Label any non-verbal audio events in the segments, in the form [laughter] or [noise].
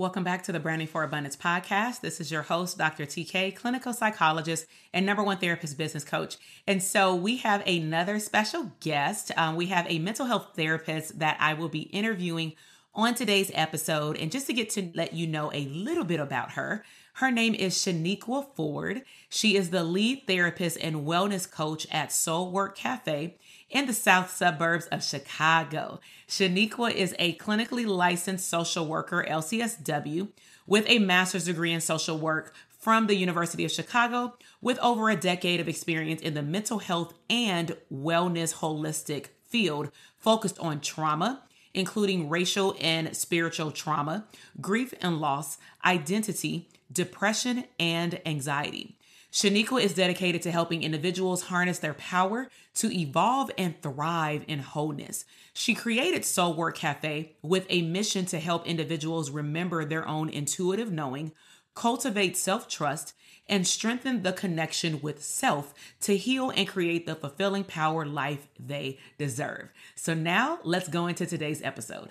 Welcome back to the Branding for Abundance podcast. This is your host, Dr. TK, clinical psychologist and number one therapist business coach. And so we have another special guest. Um, we have a mental health therapist that I will be interviewing on today's episode. And just to get to let you know a little bit about her, her name is Shaniqua Ford. She is the lead therapist and wellness coach at Soul Werk Cafe in the south suburbs of Chicago. Shaniqua is a clinically licensed social worker, LCSW, with a master's degree in social work from the University of Chicago, with over a decade of experience in the mental health and wellness holistic field focused on trauma, including racial and spiritual trauma, grief and loss, identity, depression, and anxiety. Shaniqua is dedicated to helping individuals harness their power to evolve and thrive in wholeness. She created Soul Werk Cafe with a mission to help individuals remember their own intuitive knowing, cultivate self trust, and strengthen the connection with self to heal and create the fulfilling power life they deserve. So, now let's go into today's episode.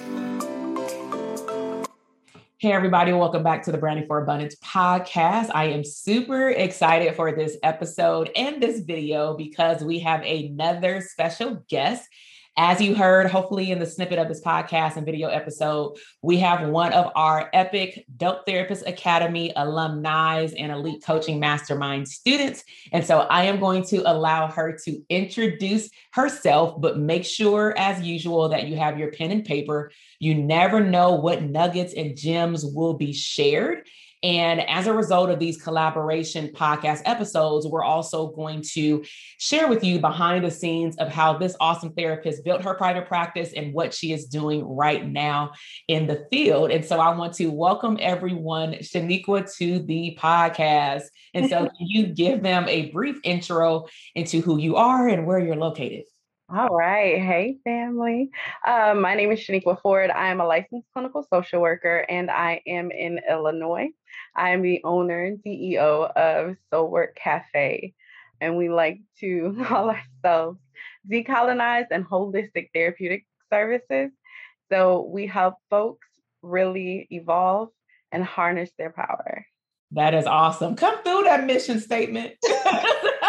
Hey, everybody, welcome back to the Branding for Abundance podcast. I am super excited for this episode and this video because we have another special guest. As you heard, hopefully, in the snippet of this podcast and video episode, we have one of our epic Dope Therapist Academy alumni and elite coaching mastermind students. And so I am going to allow her to introduce herself, but make sure, as usual, that you have your pen and paper. You never know what nuggets and gems will be shared. And as a result of these collaboration podcast episodes, we're also going to share with you behind the scenes of how this awesome therapist built her private practice and what she is doing right now in the field. And so I want to welcome everyone, Shaniqua, to the podcast. And so [laughs] can you give them a brief intro into who you are and where you're located? All right. Hey, family. Um, my name is Shaniqua Ford. I am a licensed clinical social worker and I am in Illinois. I am the owner and CEO of Soul Werk Cafe, and we like to [laughs] call ourselves decolonized and holistic therapeutic services. So we help folks really evolve and harness their power. That is awesome. Come through that mission statement. [laughs]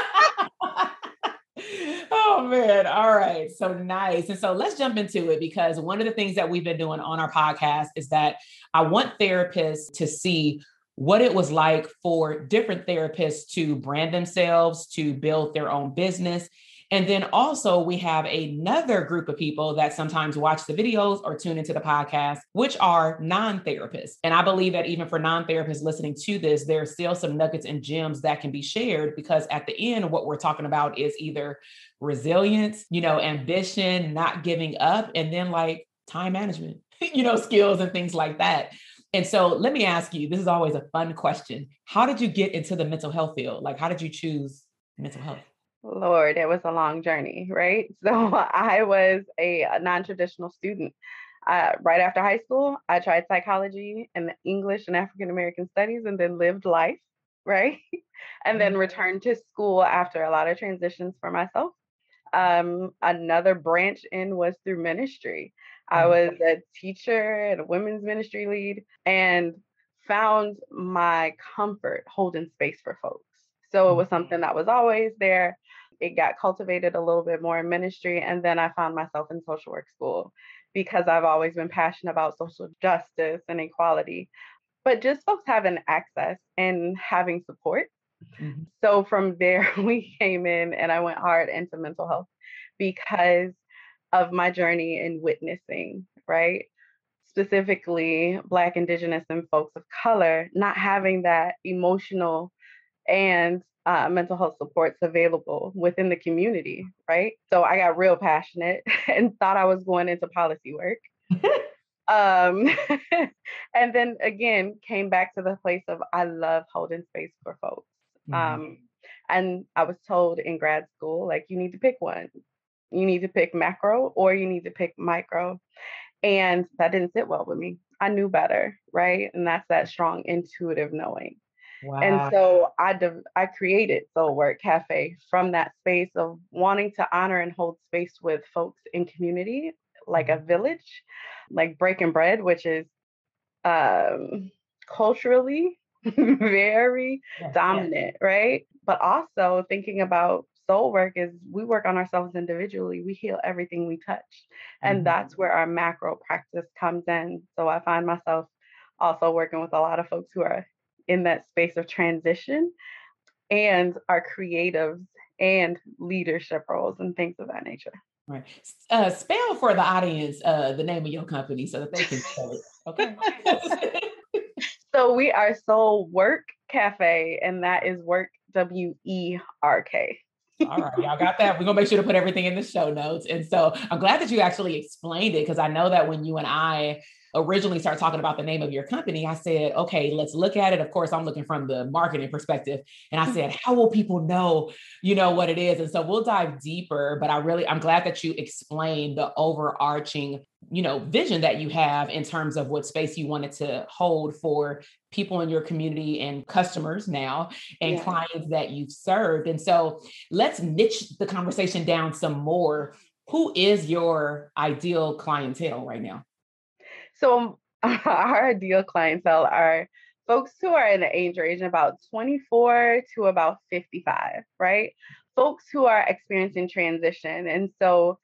oh man. All right. So nice. And so let's jump into it because one of the things that we've been doing on our podcast is that I want therapists to see what it was like for different therapists to brand themselves, to build their own business. And then also, we have another group of people that sometimes watch the videos or tune into the podcast, which are non therapists. And I believe that even for non therapists listening to this, there's still some nuggets and gems that can be shared because at the end, what we're talking about is either resilience, you know, ambition, not giving up, and then like time management. [laughs] you know, skills and things like that. And so let me ask you, this is always a fun question. How did you get into the mental health field? Like, how did you choose mental health? Lord, it was a long journey, right? [laughs] So I was a, a non-traditional student. Uh, right after high school, I tried psychology and English and African American studies and then lived life, [laughs] right? and then mm-hmm. returned to school after a lot of transitions for myself. Um, another branch in was through ministry. I mm-hmm. was a teacher and a women's ministry lead and found my comfort holding space for folks. So it was mm-hmm. something that was always there. It got cultivated a little bit more in ministry. And then I found myself in social work school because I've always been passionate about social justice and equality, but just folks having access and having support. Mm-hmm. So from there, [laughs] we came in and I went hard into mental health because of my journey in witnessing, right? Specifically, Black, Indigenous, and folks of color not having that emotional and uh, mental health supports available within the community, right? So I got real passionate [laughs] and thought I was going into policy work. [laughs] um, [laughs] and then again, came back to the place of I love holding space for folks. Mm-hmm. Um, and I was told in grad school, like, you need to pick one. You need to pick macro or you need to pick micro. And that didn't sit well with me. I knew better, right? And that's that strong intuitive knowing. Wow. And so I de- I created Soul Werk Cafe from that space of wanting to honor and hold space with folks in community, like a mm-hmm. village, like breaking bread, which is um, culturally [laughs] very yes, dominant, yes. right? But also thinking about soul work is we work on ourselves individually. We heal everything we touch. And mm-hmm. that's where our macro practice comes in. So I find myself also working with a lot of folks who are in that space of transition and our creatives and leadership roles and things of that nature. Right. Uh, spell for the audience uh, the name of your company so that they can spell it. Okay. [laughs] so we are Soul Werk Cafe, and that is work W E R K. All right, y'all got that. We're gonna make sure to put everything in the show notes. And so I'm glad that you actually explained it because I know that when you and I originally started talking about the name of your company, I said, okay, let's look at it. Of course, I'm looking from the marketing perspective. And I said, how will people know, you know, what it is? And so we'll dive deeper, but I really, I'm glad that you explained the overarching, you know, vision that you have in terms of what space you wanted to hold for people in your community and customers now and yeah. clients that you've served. And so let's niche the conversation down some more. Who is your ideal clientele right now? So [laughs] our ideal clientele are folks who are in the age range about 24 to about 55, right? Folks who are experiencing transition. And so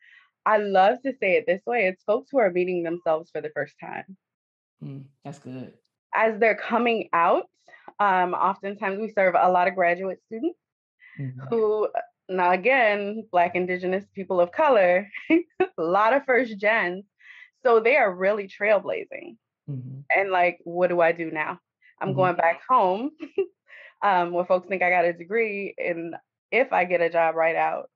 I love to say it this way it's folks who are meeting themselves for the first time. Mm, that's good. As they're coming out, um, oftentimes we serve a lot of graduate students mm-hmm. who, now again, Black, Indigenous, people of color, [laughs] a lot of first gens so they are really trailblazing. Mm-hmm. And like, what do I do now? I'm mm-hmm. going back home [laughs] um, where folks think I got a degree. And if I get a job right out,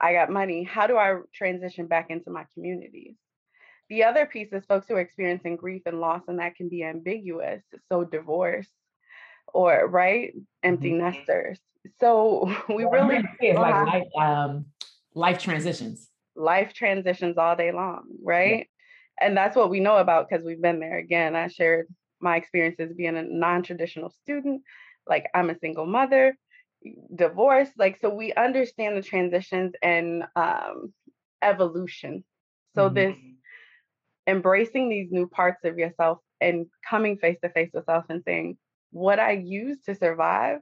I got money. How do I transition back into my communities? The other piece is folks who are experiencing grief and loss, and that can be ambiguous. So, divorce or, right, empty mm-hmm. nesters. So, [laughs] we well, really. It's like life, um, life transitions. Life transitions all day long, right? And that's what we know about because we've been there. Again, I shared my experiences being a non-traditional student. Like I'm a single mother, divorced. Like so, we understand the transitions and um, evolution. So mm-hmm. this embracing these new parts of yourself and coming face to face with self and saying, what I used to survive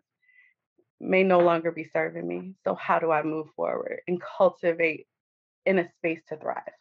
may no longer be serving me. So how do I move forward and cultivate in a space to thrive?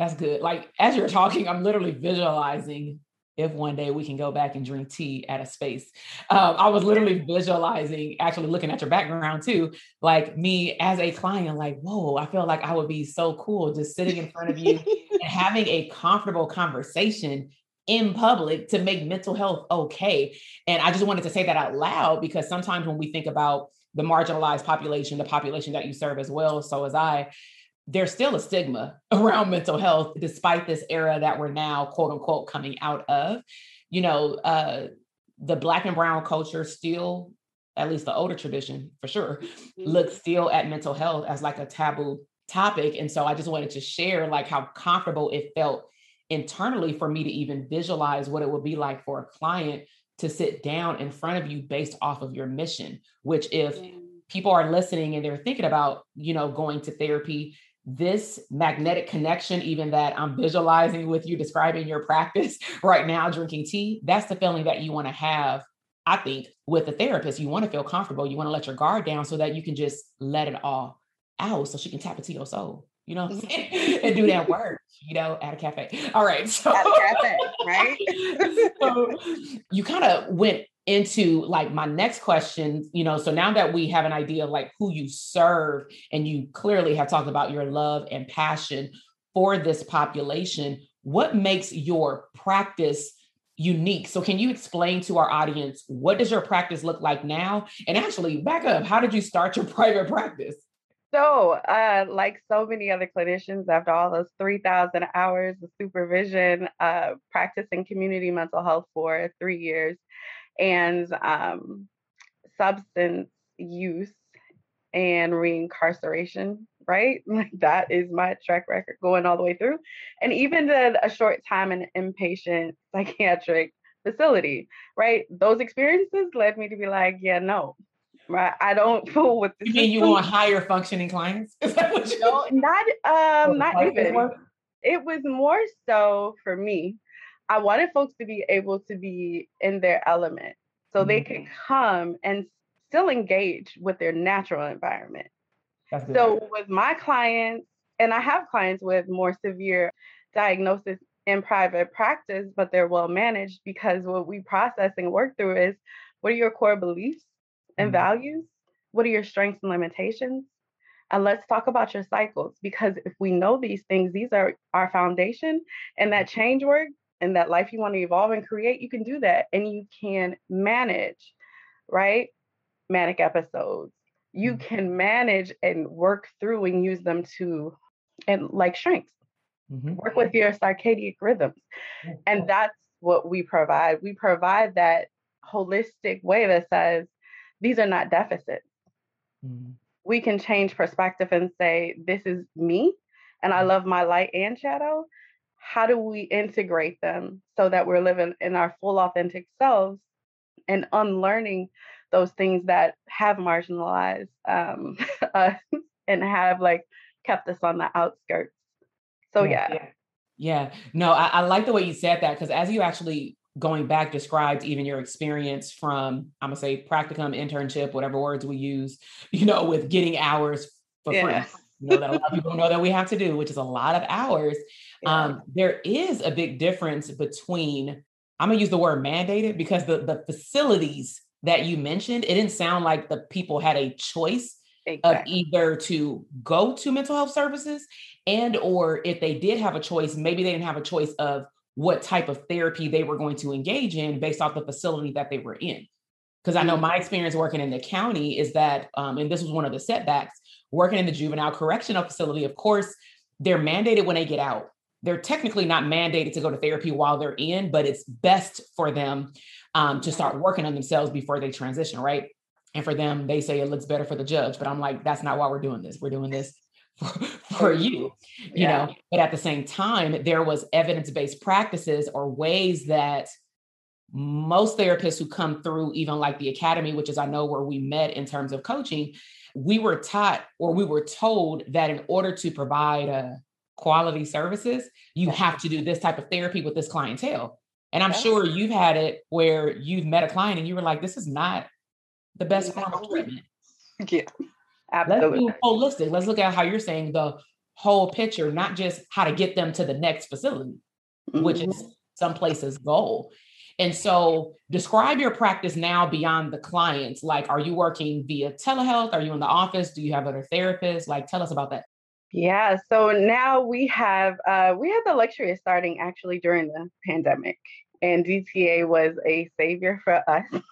That's good. Like as you're talking, I'm literally visualizing if one day we can go back and drink tea at a space. Um, I was literally visualizing, actually looking at your background too, like me as a client, like, whoa, I feel like I would be so cool just sitting in front of you [laughs] and having a comfortable conversation in public to make mental health okay. And I just wanted to say that out loud because sometimes when we think about the marginalized population, the population that you serve as well, so as I, there's still a stigma [laughs] around mental health despite this era that we're now quote unquote coming out of. You know uh the black and brown culture still at least the older tradition for sure mm-hmm. looks still at mental health as like a taboo topic. And so i just wanted to share like how comfortable it felt internally for me to even visualize what it would be like for a client to sit down in front of you based off of your mission which if people are listening and they're thinking about you know going to therapy this magnetic connection even that i'm visualizing with you describing your practice [laughs] right now drinking tea that's the feeling that you want to have i think with a therapist. You want to feel comfortable. You want to let your guard down so that you can just let it all out so she can tap into your soul you know mm-hmm. [laughs] and do that work you know at a cafe. All right [laughs] so at a cafe right? so you kind of went into like my next question, you know, so now that we have an idea of like who you serve and you clearly have talked about your love and passion for this population, what makes your practice unique? So can you explain to our audience what does your practice look like now? And actually back up, how did you start your [laughs] private practice? So, uh, like so many other clinicians, after all those 3,000 hours of supervision, uh, practicing community mental health for three years, and um, substance use and reincarceration, right? [laughs] Like that is my track record going all the way through. And even did a short time in an inpatient psychiatric facility, right? Those experiences led me to be like, yeah, no, right? I don't [laughs] fool with this. You mean you want higher functioning clients? [laughs] Is that what you No, not um, not even. It was more so for me I wanted folks to be able to be in their element so mm-hmm. they could come and still engage with their natural environment. So with my clients, and I have clients with more severe diagnosis in private practice, but they're well managed because what we process and work through is what are your core beliefs and mm-hmm. values? What are your strengths and limitations? And let's talk about your cycles because if we know these things, these are our foundation and that change work and that life you want to evolve and create, you can do that. And you can manage, right? Manic episodes. You mm-hmm. can manage and work through and use them to, and like strengths, mm-hmm. work with your circadian rhythms. And that's what we provide. We provide that holistic way that says these are not deficits. Mm-hmm. We can change perspective and say, this is me, and I mm-hmm. love my light and shadow how do we integrate them so that we're living in our full authentic selves and unlearning those things that have marginalized um, [laughs] us and have like kept us on the outskirts so yeah yeah, yeah. no I, I like the way you said that because as you actually going back described even your experience from i'm gonna say practicum internship whatever words we use [laughs] you know with getting hours for yeah. free know that a lot of people know that we have to do which is a lot of hours yeah. um, there is a big difference between i'm going to use the word mandated because the, the facilities that you mentioned it didn't sound like the people had a choice exactly. of either to go to mental health services and or if they did have a choice maybe they didn't have a choice of what type of therapy they were going to engage in based off the facility that they were in because I know mm-hmm. my experience working in the county is that, um, and this was one of the setbacks, working in the juvenile correctional facility, of course, they're mandated when they get out. They're technically not mandated to go to therapy while they're in, but it's best for them um, to start working on themselves before they transition, right? And for them, they say it looks better for the judge, but I'm like, that's not why we're doing this. We're doing this [laughs] for, for you, you yeah. know. But at the same time, there was evidence-based practices or ways that most therapists who come through, even like the academy, which is I know where we met in terms of coaching, we were taught or we were told that in order to provide uh, quality services, you have to do this type of therapy with this clientele. And I'm sure you've had it where you've met a client and you were like, this is not the best form of treatment. [laughs] Yeah, absolutely. Let's holistic. Let's look at how you're saying the whole picture, not just how to get them to the next facility, mm-hmm. which is some places goal. And so, describe your practice now beyond the clients. Like, are you working via telehealth? Are you in the office? Do you have other therapists? Like, tell us about that. Yeah, so now we have uh, we had the luxury of starting actually during the pandemic, and DTA was a savior for us. [laughs]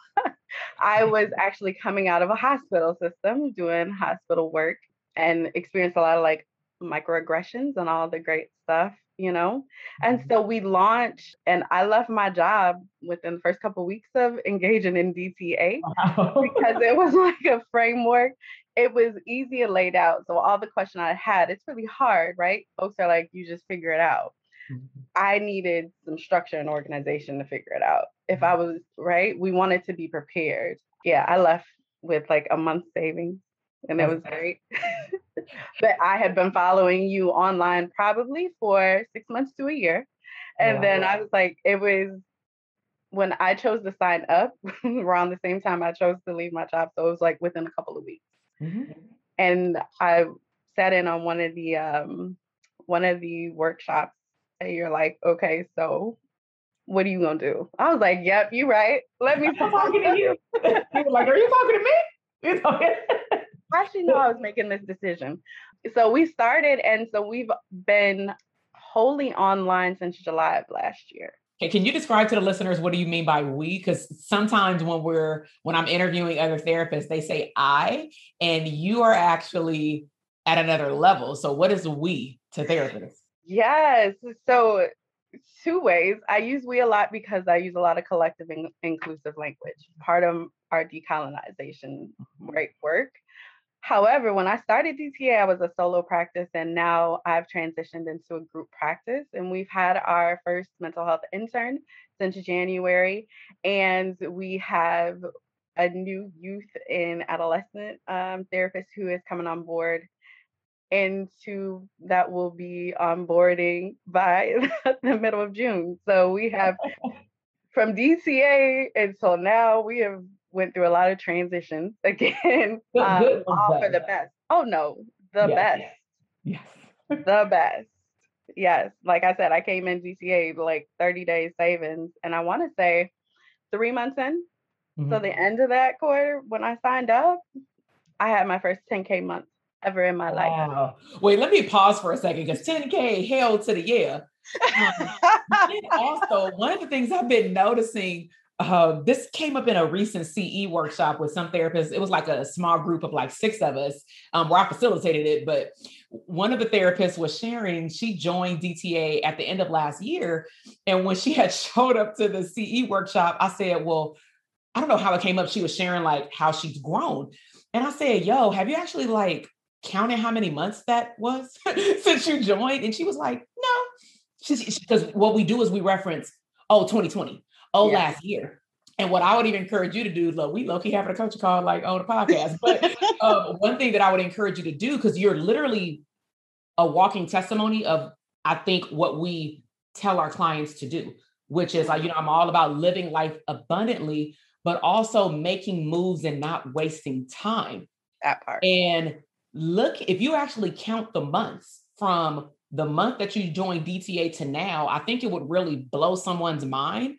I [laughs] was actually coming out of a hospital system doing hospital work and experienced a lot of like microaggressions and all the great stuff, you know? And mm-hmm. so we launched, and I left my job within the first couple of weeks of engaging in DTA wow. because it was [laughs] like a framework. It was easy and laid out. So all the question I had, it's really hard, right? Folks are like, you just figure it out. Mm-hmm. I needed some structure and organization to figure it out. If I mm-hmm. was right, we wanted to be prepared. Yeah, I left with like a month savings and it was great. [laughs] [laughs] but I had been following you online probably for six months to a year. And then I was like, it was when I chose to sign up [laughs] around the same time I chose to leave my job. So it was like within a couple of weeks. Mm-hmm. And I sat in on one of the um one of the workshops and you're like, okay, so what are you gonna do? I was like, yep, you right. Let me [laughs] talk to you. you were like, are you talking to me? You talking? I actually know I was making this decision. So we started, and so we've been wholly online since July of last year. Okay, can you describe to the listeners what do you mean by we? Because sometimes when we're when I'm interviewing other therapists, they say I, and you are actually at another level. So what is we to therapists? Yes. So two ways. I use we a lot because I use a lot of collective in- inclusive language. Part of our decolonization mm-hmm. right work However, when I started DTA, I was a solo practice, and now I've transitioned into a group practice. And we've had our first mental health intern since January, and we have a new youth and adolescent um, therapist who is coming on board into that will be onboarding by [laughs] the middle of June. So we have [laughs] from DTA until now, we have went through a lot of transitions [laughs] again, um, all for the best. Oh no, the yes, best. Yes. yes. the best. Yes. Like I said, I came in DTA like 30 days savings, and I want to say three months in. Mm-hmm. So the end of that quarter, when I signed up, I had my first 10K month ever in my wow. life. Wait, let me pause for a second because 10K held to the year. Um, [laughs] also, one of the things I've been noticing uh, this came up in a recent CE workshop with some therapists. It was like a small group of like six of us um, where I facilitated it. But one of the therapists was sharing, she joined DTA at the end of last year. And when she [laughs] had showed up to the CE workshop, I said, Well, I don't know how it came up. She was sharing like how she's grown. And I said, Yo, have you actually like counted how many months that was [laughs] since you joined? And she was like, No. Because what we do is we reference, oh, 2020 oh, yeah. last year. And what I would even encourage you to do, look, we low key having a coaching call like on a podcast. But uh, [laughs] one thing that I would encourage you to do, because you're literally a walking testimony of, I think, what we tell our clients to do, which is like, you know, I'm all about living life abundantly, but also making moves and not wasting time. That part. And look, if you actually count the months from the month that you joined DTA to now, I think it would really blow someone's mind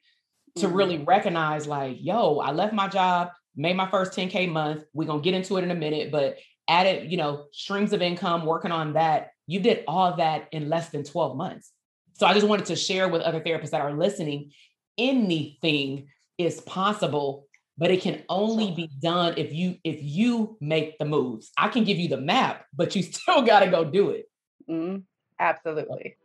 to mm-hmm. really recognize like, yo, I left my job, made my first 10K month. We're gonna get into it in a minute, but added, you know, streams of income, working on that. You did all that in less than 12 months. So I just wanted to share with other therapists that are listening, anything is possible, but it can only be done if you if you make the moves. I can give you the map, but you [laughs] still got to go do it. Mm, absolutely.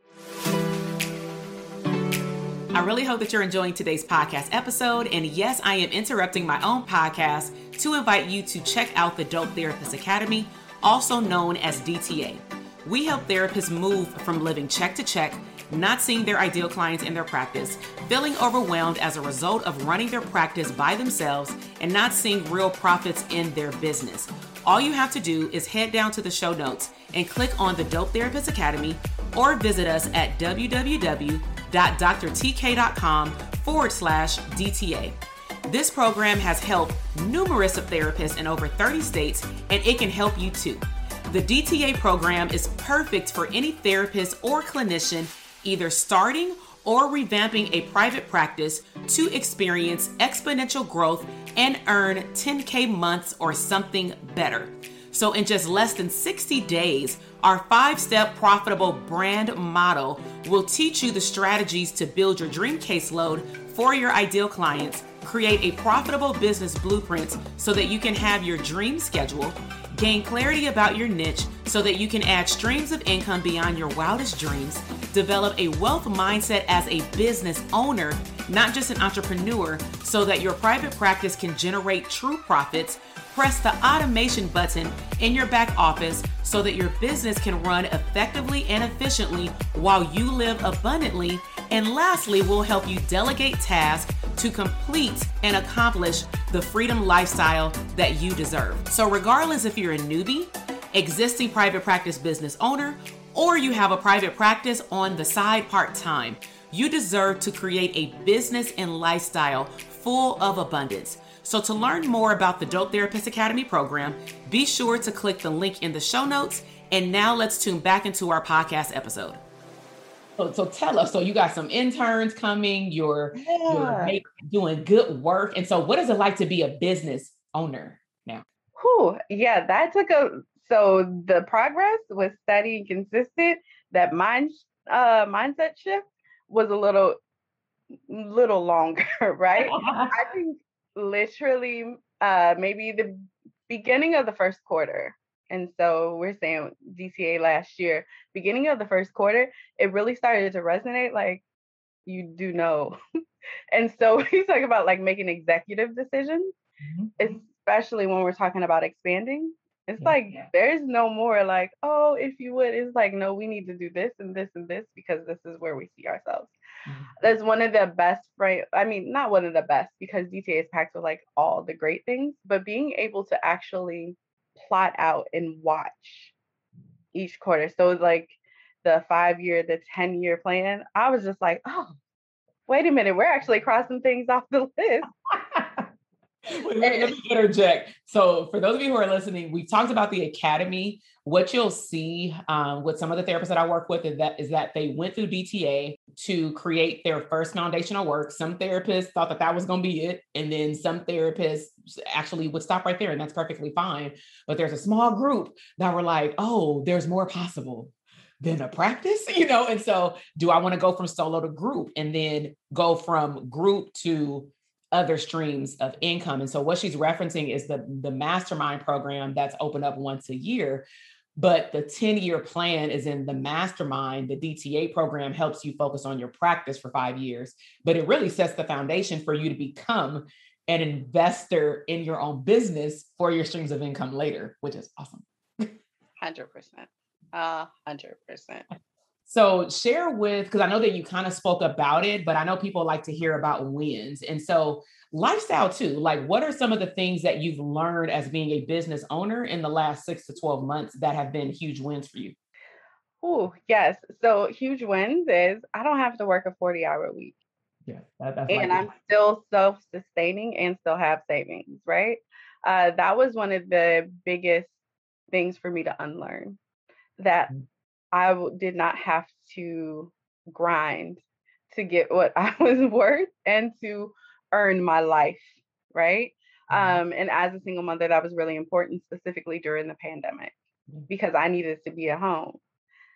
I really hope that you're enjoying today's podcast episode. And yes, I am interrupting my own podcast to invite you to check out the Dope Therapist Academy, also known as DTA. We help therapists move from living check to check, not seeing their ideal clients in their practice, feeling overwhelmed as a result of running their practice by themselves, and not seeing real profits in their business. All you have to do is head down to the show notes and click on the Dope Therapist Academy or visit us at www www.drtk.com forward slash DTA. This program has helped numerous of therapists in over 30 states, and it can help you too. The DTA program is perfect for any therapist or clinician either starting or revamping a private practice to experience exponential growth and earn 10K months or something better. So, in just less than 60 days, our five step profitable brand model will teach you the strategies to build your dream caseload for your ideal clients, create a profitable business blueprint so that you can have your dream schedule, Gain clarity about your niche so that you can add streams of income beyond your wildest dreams. Develop a wealth mindset as a business owner, not just an entrepreneur, so that your private practice can generate true profits. Press the automation button in your back office so that your business can run effectively and efficiently while you live abundantly. And lastly, we'll help you delegate tasks to complete and accomplish the freedom lifestyle that you deserve. So, regardless if you're a newbie, existing private practice business owner, or you have a private practice on the side part time, you deserve to create a business and lifestyle full of abundance. So, to learn more about the Dope Therapist Academy program, be sure to click the link in the show notes. And now let's tune back into our podcast episode. So, so tell us. So you got some interns coming. You're, yeah. you're doing good work. And so, what is it like to be a business owner now? Whew, yeah, that took a. So the progress was steady and consistent. That mind uh, mindset shift was a little little longer, [laughs] right? I think literally uh, maybe the beginning of the first quarter and so we're saying DTA last year, beginning of the first quarter, it really started to resonate like you do know. [laughs] and so [laughs] we talk about like making executive decisions, mm-hmm. especially when we're talking about expanding. It's yeah, like yeah. there's no more like, oh, if you would, it's like, no, we need to do this and this and this because this is where we see ourselves. Mm-hmm. That's one of the best frame. I mean, not one of the best because DTA is packed with like all the great things, but being able to actually plot out and watch each quarter. So like the five year, the 10 year plan, I was just like, oh, wait a minute, we're actually crossing things off the list. [laughs] me, let me interject. So, for those of you who are listening, we've talked about the academy. What you'll see um, with some of the therapists that I work with is that is that they went through DTA to create their first foundational work. Some therapists thought that that was going to be it, and then some therapists actually would stop right there, and that's perfectly fine. But there's a small group that were like, "Oh, there's more possible." than a practice, [laughs] you know? And so, do I want to go from solo to group and then go from group to other streams of income. And so what she's referencing is the, the mastermind program that's opened up once a year. But the 10 year plan is in the mastermind. The DTA program helps you focus on your practice for five years, but it really sets the foundation for you to become an investor in your own business for your streams of income later, which is awesome. 100%. Uh, 100%. So share with because I know that you kind of spoke about it, but I know people like to hear about wins. And so lifestyle too, like what are some of the things that you've learned as being a business owner in the last 6 to 12 months that have been huge wins for you? Oh, yes. So huge wins is I don't have to work a 40 hour week. Yeah. That, and I'm still self-sustaining and still have savings, right? Uh, that was one of the biggest things for me to unlearn that mm-hmm. I w- did not have to grind to get what [laughs] I was worth and to earn my life, right? Mm-hmm. Um, and as a single mother, that was really important, specifically during the pandemic, mm-hmm. because I needed to be at home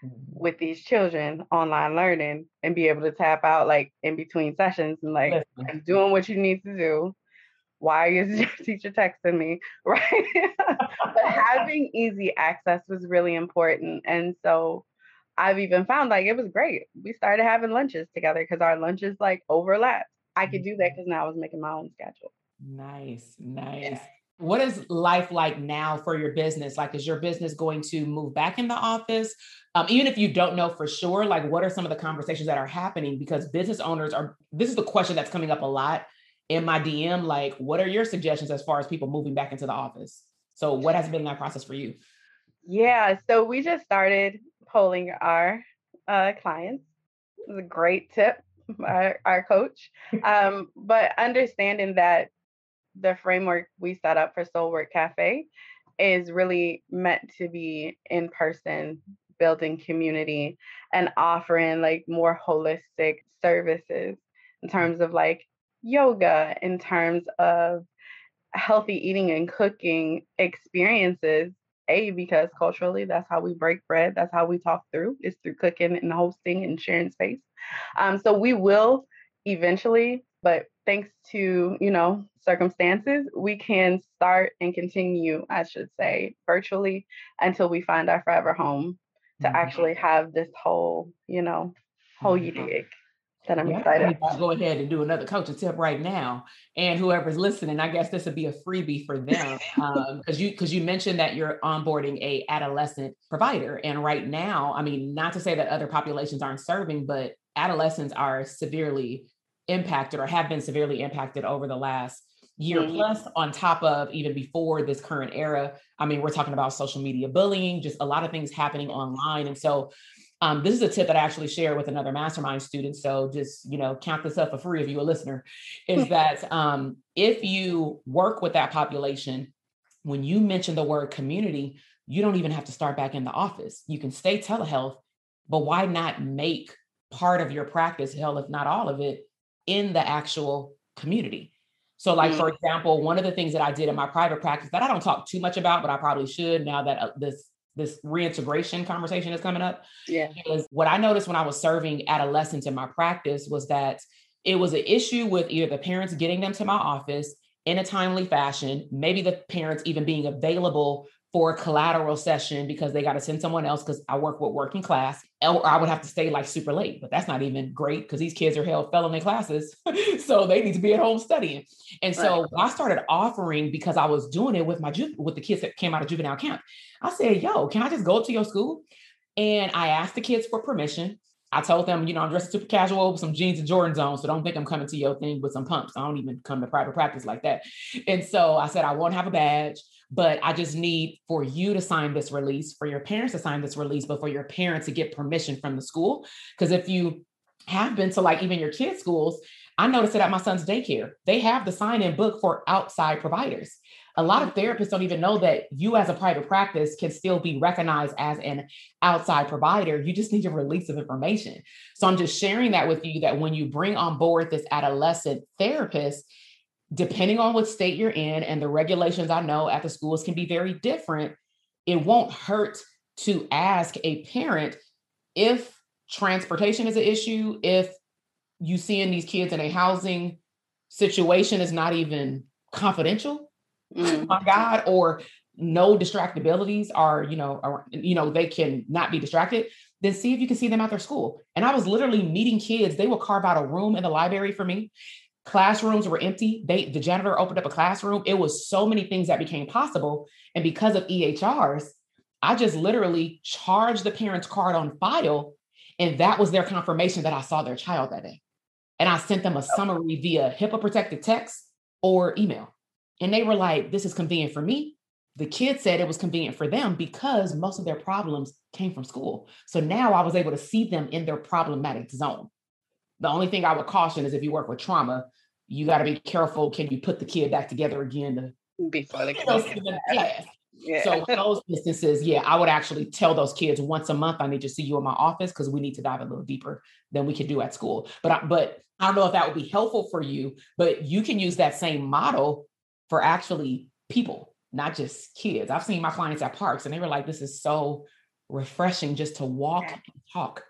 mm-hmm. with these children online learning and be able to tap out like in between sessions and like I'm doing what you need to do. Why is [laughs] your teacher texting me? [laughs] Right. but having easy access was really important. And so I've even found like it was great. We started having lunches together because our lunches like overlapped. I could do that because now I was making my own schedule. Nice, nice. Yeah. What is life like now for your business? Like, is your business going to move back in the office? Um, even if you don't know for sure, like, what are some of the conversations that are happening? Because business owners are, this is the question that's coming up a lot in my DM. Like, what are your suggestions as far as people moving back into the office? So, what has been that process for you? Yeah, so we just started polling our uh, clients. It was a great tip, [laughs] our, our coach. Um, but understanding that the framework we set up for Soul Werk Cafe is really meant to be in person, building community and offering like more holistic services in terms of like yoga, in terms of healthy eating and cooking experiences a, because culturally, that's how we break bread. That's how we talk through, is through cooking and hosting and sharing space. Um, so we will eventually but thanks to you know circumstances we can start and continue i should say virtually until we find our forever home to mm-hmm. actually have this whole you know whole you mm-hmm. dig that I'm yeah, excited. I'll go ahead and do another coaching tip right now. And whoever's listening, I guess this would be a freebie for them because um, you because you mentioned that you're onboarding a adolescent provider, and right now, I mean, not to say that other populations aren't serving, but adolescents are severely impacted or have been severely impacted over the last year mm-hmm. plus on top of even before this current era i mean we're talking about social media bullying just a lot of things happening online and so um, this is a tip that I actually share with another mastermind student. So just, you know, count this up for free if you're a listener, is [laughs] that um, if you work with that population, when you mention the word community, you don't even have to start back in the office. You can stay telehealth, but why not make part of your practice, hell, if not all of it, in the actual community? So, like mm-hmm. for example, one of the things that I did in my private practice that I don't talk too much about, but I probably should now that uh, this this reintegration conversation is coming up. Yeah. Is what I noticed when I was serving adolescents in my practice was that it was an issue with either the parents getting them to my office in a timely fashion, maybe the parents even being available for a collateral session because they got to send someone else because I work with working class, or I would have to stay like super late. But that's not even great because these kids are held fell in their classes, [laughs] so they need to be at home studying. And so right. I started offering because I was doing it with my ju- with the kids that came out of juvenile camp. I said, "Yo, can I just go up to your school?" And I asked the kids for permission. I told them, you know, I'm dressed super casual with some jeans and Jordans on, so don't think I'm coming to your thing with some pumps. I don't even come to private practice like that. And so I said, I won't have a badge, but I just need for you to sign this release, for your parents to sign this release, but for your parents to get permission from the school. Because if you have been to like even your kids' schools, I noticed it at my son's daycare. They have the sign in book for outside providers a lot of mm-hmm. therapists don't even know that you as a private practice can still be recognized as an outside provider. You just need a release of information. So i'm just sharing that with you that when you bring on board this adolescent therapist depending on what state you're in and the regulations i know at the schools can be very different it won't hurt to ask a parent if transportation is an issue if you seeing these kids in a housing situation is not even confidential mm. my God, or no distractibilities are, you know, are, you know, they can not be distracted, then see if you can see them at their school. And I was literally meeting kids. They would carve out a room in the library for me. Classrooms were empty. They the janitor opened up a classroom. It was so many things that became possible. And because of EHRs, I just literally charged the parent's card on file. And that was their confirmation that I saw their child that day. And I sent them a summary via HIPAA protected text or email. And they were like, this is convenient for me. The kids said it was convenient for them because most of their problems came from school. So now I was able to see them in their problematic zone. The only thing I would caution is if you work with trauma, you got to be careful. Can you put the kid back together again to before they [laughs] class? Yeah. So [laughs] those instances, yeah, I would actually tell those kids once a month, I need to see you in my office because we need to dive a little deeper than we could do at school. But I, but I don't know if that would be helpful for you, but you can use that same model for actually people, not just kids. I've seen my clients at parks and they were like, this is so refreshing just to walk yeah. and talk.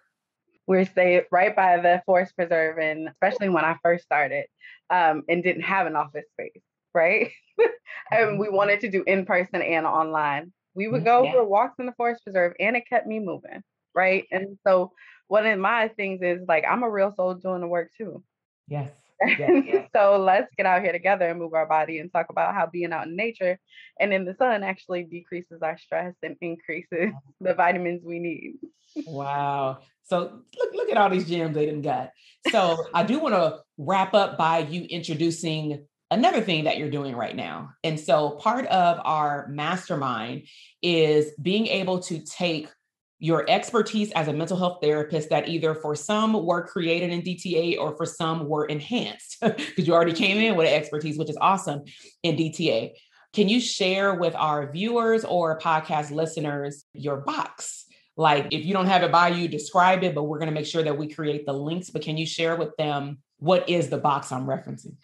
We're staying right by the forest preserve, and especially when I first started um, and didn't have an office space, right? [laughs] and mm-hmm. we wanted to do in person and online. We would mm-hmm. go yeah. for walks in the forest preserve, and it kept me moving, right? And so, one of my things is like, I'm a real soul doing the work too. Yes. [laughs] so let's get out here together and move our body and talk about how being out in nature and in the sun actually decreases our stress and increases the vitamins we need. wow. So look, look at all these gems they didn't got. So I do want to wrap up by you introducing another thing that you're doing right now. And so part of our mastermind is being able to take your expertise as a mental health therapist that either for some were created in DTA or for some were enhanced [laughs] because you already came in with an expertise, which is awesome in DTA. Can you share with our viewers or podcast listeners your box? Like, if you don't have it by you, describe it, but we're going to make sure that we create the links. But can you share with them what is the box I'm referencing?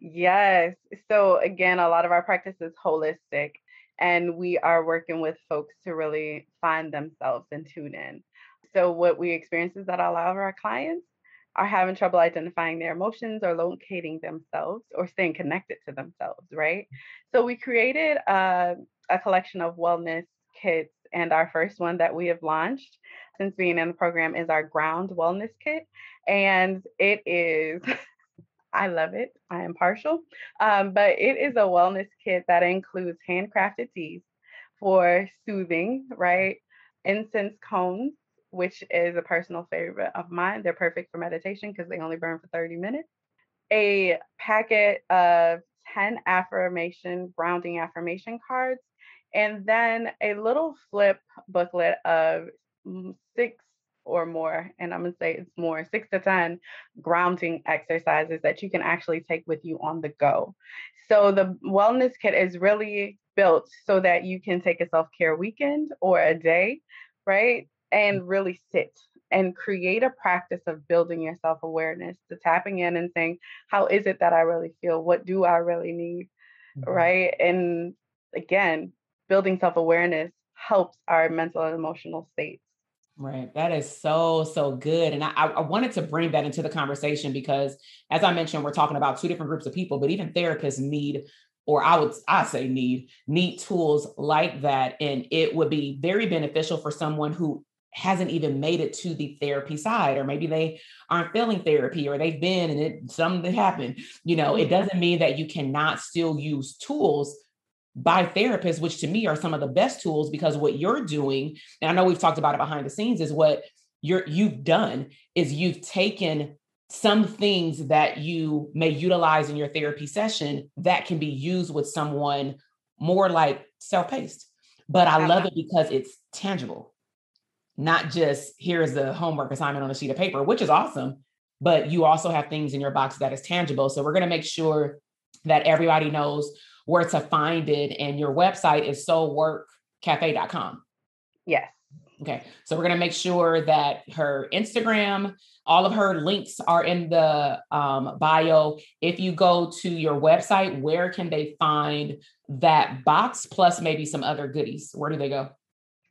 Yes. So, again, a lot of our practice is holistic and we are working with folks to really find themselves and tune in. So, what we experience is that a lot of our clients are having trouble identifying their emotions or locating themselves or staying connected to themselves, right? So we created a, a collection of wellness kits, and our first one that we have launched since being in the program is our Ground Wellness Kit. And it is, [laughs] I love it. I am partial, um, but it is a wellness kit that includes handcrafted teas for soothing, right? Incense cones, which is a personal favorite of mine. They're perfect for meditation because they only burn for 30 minutes. A packet of 10 affirmation, grounding affirmation cards, and then a little flip booklet of six or more, and I'm gonna say it's more, six to 10 grounding exercises that you can actually take with you on the go. So the wellness kit is really built so that you can take a self care weekend or a day, right? And really sit and create a practice of building your self awareness, to tapping in and saying, How is it that I really feel? What do I really need? Mm-hmm. Right. And again, building self awareness helps our mental and emotional states. Right. That is so, so good. And I, I wanted to bring that into the conversation because, as I mentioned, we're talking about two different groups of people, but even therapists need, or I would I say need, need tools like that. And it would be very beneficial for someone who hasn't even made it to the therapy side, or maybe they aren't feeling therapy or they've been and it something happened. You know, it mm-hmm. doesn't mean that you cannot still use tools by therapists, which to me are some of the best tools because what you're doing, and I know we've talked about it behind the scenes, is what you're you've done is you've taken some things that you may utilize in your therapy session that can be used with someone more like self-paced. But I love it because it's tangible, not just here's the homework assignment on a sheet of paper, which is awesome. But you also have things in your box that is tangible. So we're going to make sure that everybody knows where to find it. And your website is soulwerkcafe.com. Yes. Okay. So we're going to make sure that her Instagram, all of her links are in the um, bio. If you go to your website, where can they find that box plus maybe some other goodies? Where do they go?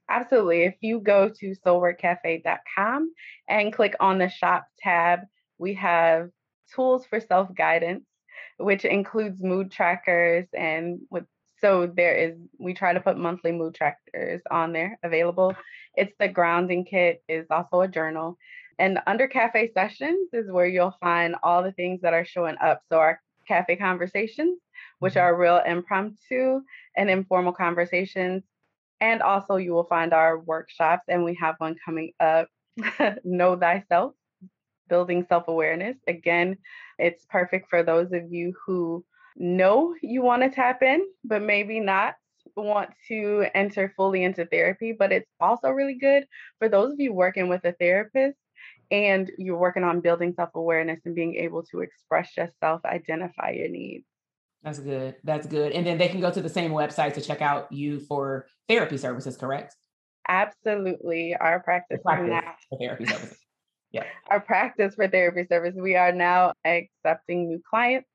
Absolutely. If you go to soulwerkcafe.com and click on the shop tab, we have tools for self guidance which includes mood trackers and with so there is we try to put monthly mood trackers on there available. It's the grounding kit is also a journal. And under cafe sessions is where you'll find all the things that are showing up. So our cafe conversations, which mm-hmm. are real impromptu and informal conversations. And also you will find our workshops and we have one coming up, [laughs] Know Thyself, building self awareness. Again, it's perfect for those of you who know you want to tap in, but maybe not want to enter fully into therapy. But it's also really good for those of you working with a therapist and you're working on building self awareness and being able to express yourself, identify your needs. That's good. That's good. And then they can go to the same website to check out you for therapy services, correct? Absolutely. Our practice, practice now. for therapy services yeah. our practice for therapy service. We are now accepting new clients.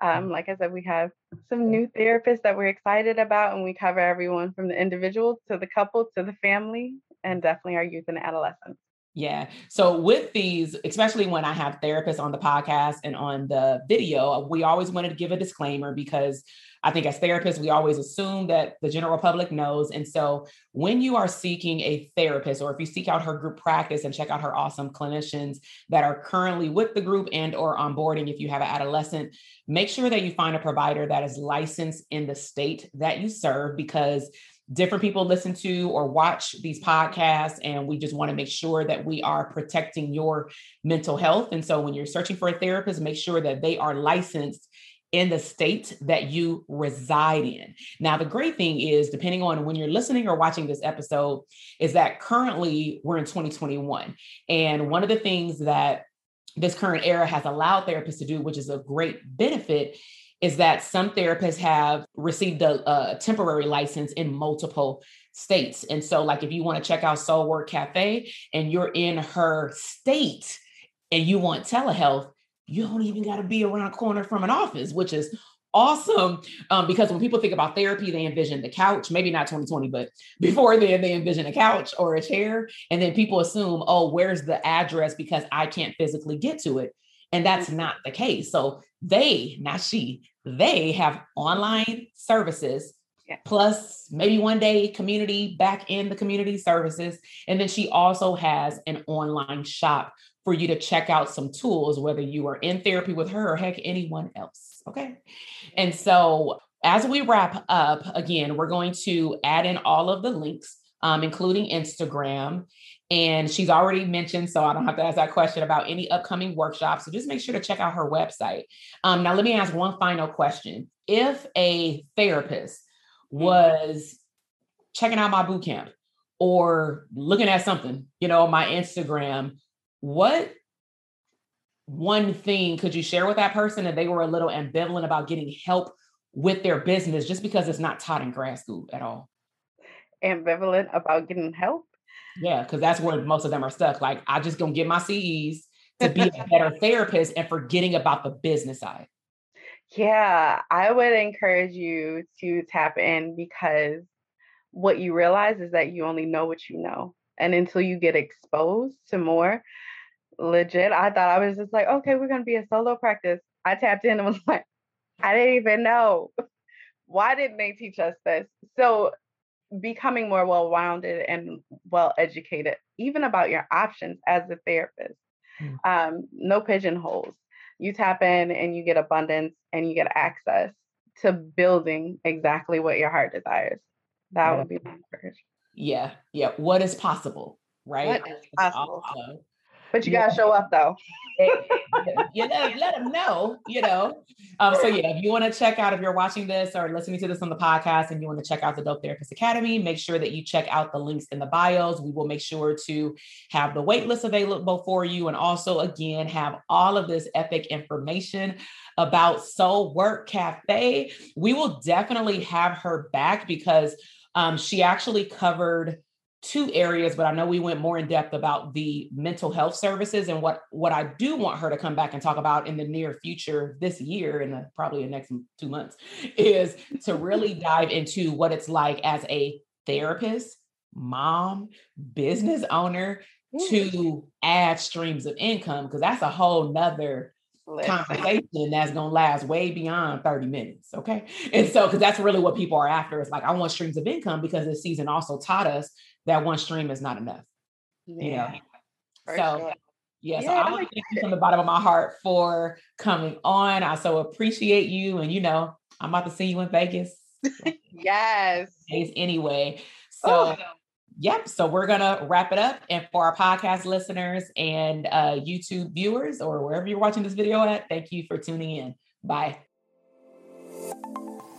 Um, like I said, we have some new therapists that we're excited about, and we cover everyone from the individual to the couple to the family, and definitely our youth and adolescents. Yeah. So with these, especially when I have therapists on the podcast and on the video, we always wanted to give a disclaimer because I think as therapists, we always assume that the general public knows. And so when you are seeking a therapist, or if you seek out her group practice and check out her awesome clinicians that are currently with the group and or onboarding, if you have an adolescent, make sure that you find a provider that is licensed in the state that you serve because different people listen to or watch these podcasts and we just want to make sure that we are protecting your mental health and so when you're searching for a therapist make sure that they are licensed in the state that you reside in. Now, the great thing is, depending on when you're listening or watching this episode, is that currently we're in 2021. And one of the things that this current era has allowed therapists to do, which is a great benefit, is that some therapists have received a, a temporary license in multiple states. And so, like, if you want to check out Soul Werk Cafe and you're in her state and you want telehealth, you don't even got to be around a corner from an office, which is awesome um, because when people think about therapy, they envision the couch, maybe not 2020, but [laughs] before then, they envision a couch or a chair. And then people assume, oh, where's the address because I can't physically get to it. And that's mm-hmm. not the case. So they, not she, they have online services yeah. plus maybe one day community back in the community services. And then she also has an online shop for you to check out some tools, whether you are in therapy with her or heck, anyone else. Okay. And so as we wrap up, again, we're going to add in all of the links, um, including Instagram. And she's already mentioned, so I don't have to ask that question about any upcoming workshops. So just make sure to check out her website. Um, now, let me ask one final question. If a therapist mm-hmm. was checking out my boot camp or looking at something, you know, my Instagram, what one thing could you share with that person that they were a little ambivalent about getting help with their business just because it's not taught in grad school at all? Ambivalent about getting help? Yeah, because that's where most of them are stuck. Like, I just gonna get my CEs to be a [laughs] better therapist and forgetting about the business side. Yeah, I would encourage you to tap in because what you realize is that you only know what you know. And until you get exposed to more, legit, I thought I was just like, okay, we're gonna be a solo practice. I tapped in and was like, I didn't even know. [laughs] Why didn't they teach us this? So becoming more well-rounded and well-educated, even about your options as a therapist. Mm. Um, no pigeonholes. You tap in and you get abundance and you get access to building exactly what your heart desires. That yeah. would be my encouragement. Yeah, yeah. What is possible, right? What is possible? But you gotta show up though. you know, let them know, you know. Um, so yeah, if you want to check out, if you're watching this or listening to this on the podcast and you want to check out the Dope Therapist Academy, make sure that you check out the links in the bios. We will make sure to have the waitlist available for you and also again have all of this epic information about Soul Werk Cafe. We will definitely have her back because um, she actually covered two areas, but I know we went more in depth about the mental health services and what what I do want her to come back and talk about in the near future this year and the, probably the next two months is to really [laughs] dive into what it's like as a therapist, mom, business owner to add streams of income because that's a whole nother conversation that's going to last way beyond 30 minutes. Okay. And so, because that's really what people are after. It's like, I want streams of income because this season also taught us that one stream is not enough. Yeah. You know? so, sure. yeah, so I want to thank you from the bottom of my heart for coming on. I so appreciate you. And, you know, I'm about to see you in Vegas. [laughs] yes. Anyway. So, oh. Yep. So we're going to wrap it up. And for our podcast listeners and uh, YouTube viewers or wherever you're watching this video at, thank you for tuning in. Bye.